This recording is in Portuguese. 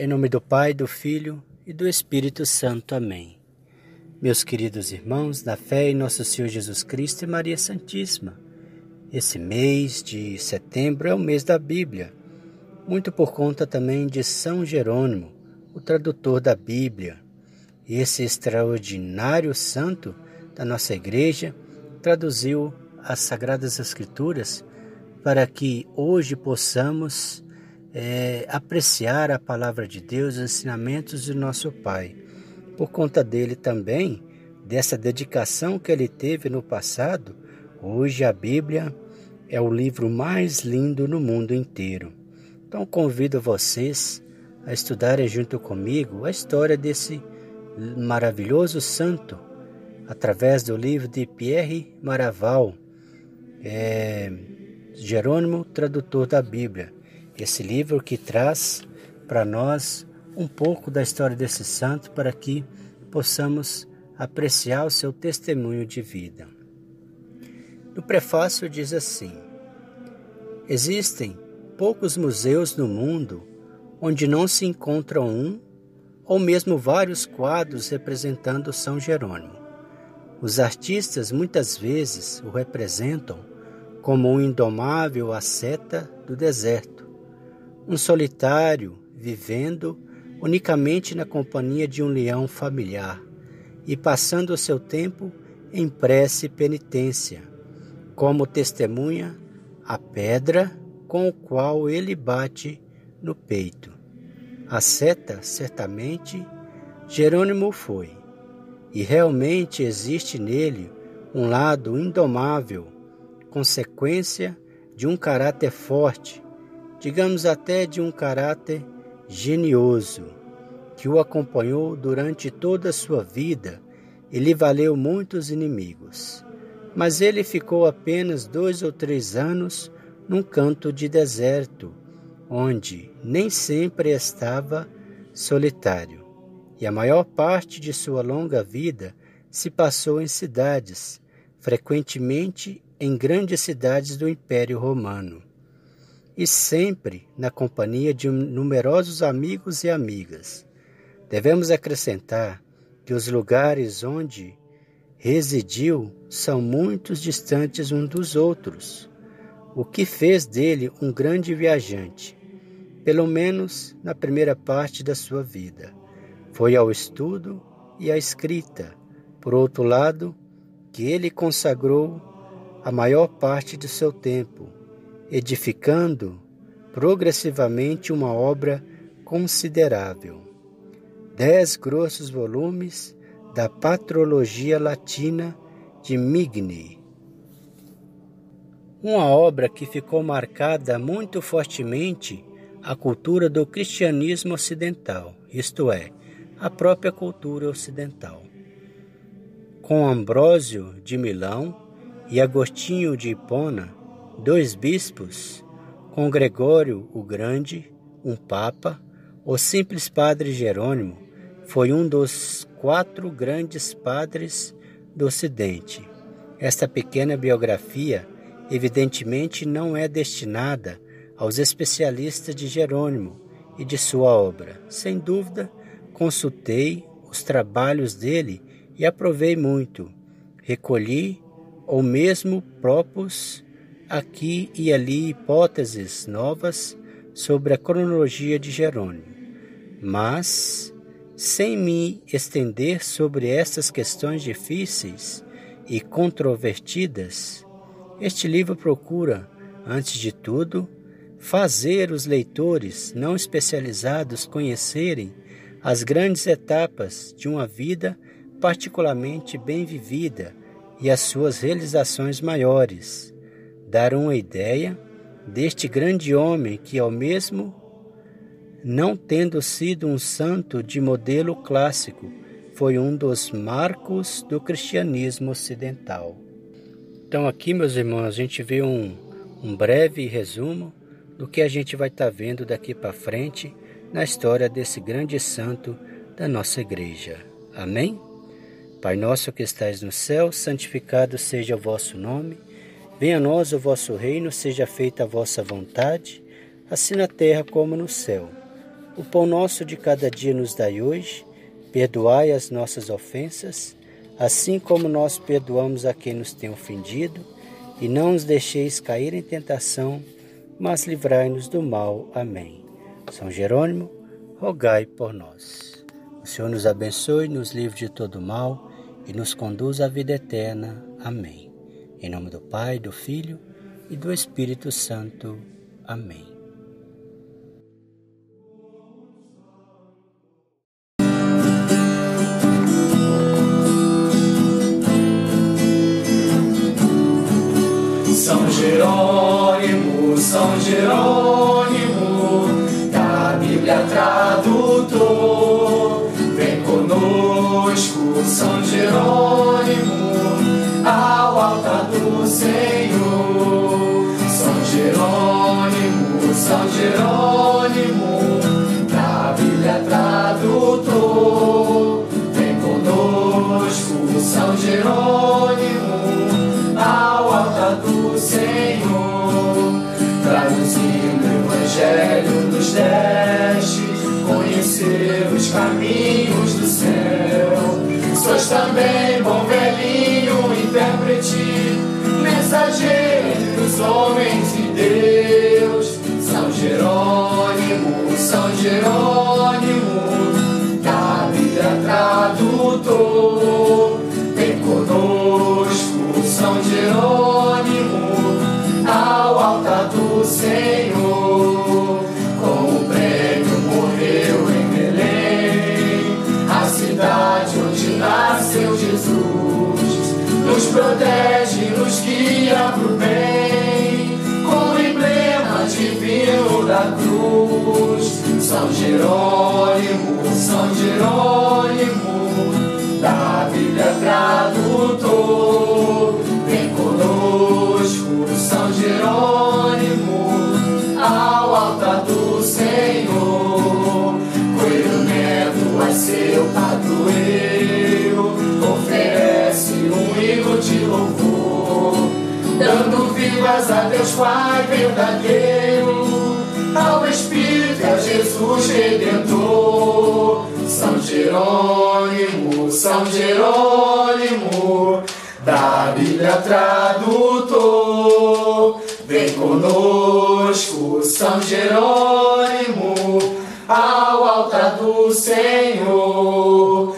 Em nome do Pai, do Filho e do Espírito Santo. Amém. Meus queridos irmãos, da fé em nosso Senhor Jesus Cristo e Maria Santíssima, esse mês de setembro é o mês da Bíblia, muito por conta também de São Jerônimo, o tradutor da Bíblia. E esse extraordinário santo da nossa igreja traduziu as Sagradas Escrituras para que hoje possamos é, apreciar a palavra de Deus, os ensinamentos do nosso Pai. Por conta dele também, dessa dedicação que ele teve no passado, hoje a Bíblia é o livro mais lindo no mundo inteiro. Então convido vocês a estudarem junto comigo a história desse maravilhoso santo através do livro de Pierre Maraval, é, Jerônimo, tradutor da Bíblia. Esse livro que traz para nós um pouco da história desse santo para que possamos apreciar o seu testemunho de vida. No prefácio diz assim: Existem poucos museus no mundo onde não se encontra um ou mesmo vários quadros representando São Jerônimo. Os artistas muitas vezes o representam como um indomável asceta do deserto, um solitário vivendo unicamente na companhia de um leão familiar e passando o seu tempo em prece e penitência, como testemunha a pedra com o qual ele bate no peito. A seta, certamente, Jerônimo foi, e realmente existe nele um lado indomável, consequência de um caráter forte, digamos até de um caráter genioso, que o acompanhou durante toda a sua vida e lhe valeu muitos inimigos. Mas ele ficou apenas dois ou três anos num canto de deserto, onde nem sempre estava solitário, e a maior parte de sua longa vida se passou em cidades, frequentemente em grandes cidades do Império Romano e sempre na companhia de numerosos amigos e amigas. Devemos acrescentar que os lugares onde residiu são muitos distantes uns dos outros, o que fez dele um grande viajante, pelo menos na primeira parte da sua vida. Foi ao estudo e à escrita, por outro lado, que ele consagrou a maior parte do seu tempo edificando progressivamente uma obra considerável. Dez grossos volumes da Patrologia Latina de Migni. Uma obra que ficou marcada muito fortemente a cultura do cristianismo ocidental, isto é, a própria cultura ocidental. Com Ambrósio de Milão e Agostinho de Hipona, dois bispos, com Gregório o Grande, um papa, o simples padre Jerônimo foi um dos quatro grandes padres do Ocidente. Esta pequena biografia, evidentemente, não é destinada aos especialistas de Jerônimo e de sua obra. Sem dúvida, consultei os trabalhos dele e aprovei muito. Recolhi, ou mesmo próprios aqui e ali hipóteses novas sobre a cronologia de Jerônimo, mas, sem me estender sobre estas questões difíceis e controvertidas, este livro procura, antes de tudo, fazer os leitores não especializados conhecerem as grandes etapas de uma vida particularmente bem vivida e as suas realizações maiores dar uma ideia deste grande homem que, ao mesmo não tendo sido um santo de modelo clássico, foi um dos marcos do cristianismo ocidental. Então, aqui, meus irmãos, a gente vê um, um breve resumo do que a gente vai estar tá vendo daqui para frente na história desse grande santo da nossa igreja. Amém? Pai nosso que estais no céu, santificado seja o vosso nome. Venha a nós o vosso reino, seja feita a vossa vontade, assim na terra como no céu. O pão nosso de cada dia nos dai hoje, perdoai as nossas ofensas, assim como nós perdoamos a quem nos tem ofendido, e não nos deixeis cair em tentação, mas livrai-nos do mal. Amém. São Jerônimo, rogai por nós. O Senhor nos abençoe, nos livre de todo mal e nos conduz à vida eterna. Amém. Em nome do Pai, do Filho e do Espírito Santo. Amém. São Jerônimo, São Jerônimo, da Bíblia tradutor, vem conosco, São Jerônimo, Senhor. São Jerônimo, São Jerônimo, da Bíblia tradutor, vem conosco, São Jerônimo do Senhor, traduzindo o Evangelho nos deste, conhecer os caminhos do céu. Sois também bom velhinho, mensageiro dos homens e Deus. São Jerônimo, São Jerônimo, guia pro bem, com o emblema divino da cruz. São Jerônimo, São Jerônimo, da Bíblia tradutor, vivas a Deus Pai verdadeiro, ao Espírito e a Jesus Redentor. São Jerônimo, São Jerônimo da Bíblia tradutor. Vem conosco, São Jerônimo, ao altar do Senhor.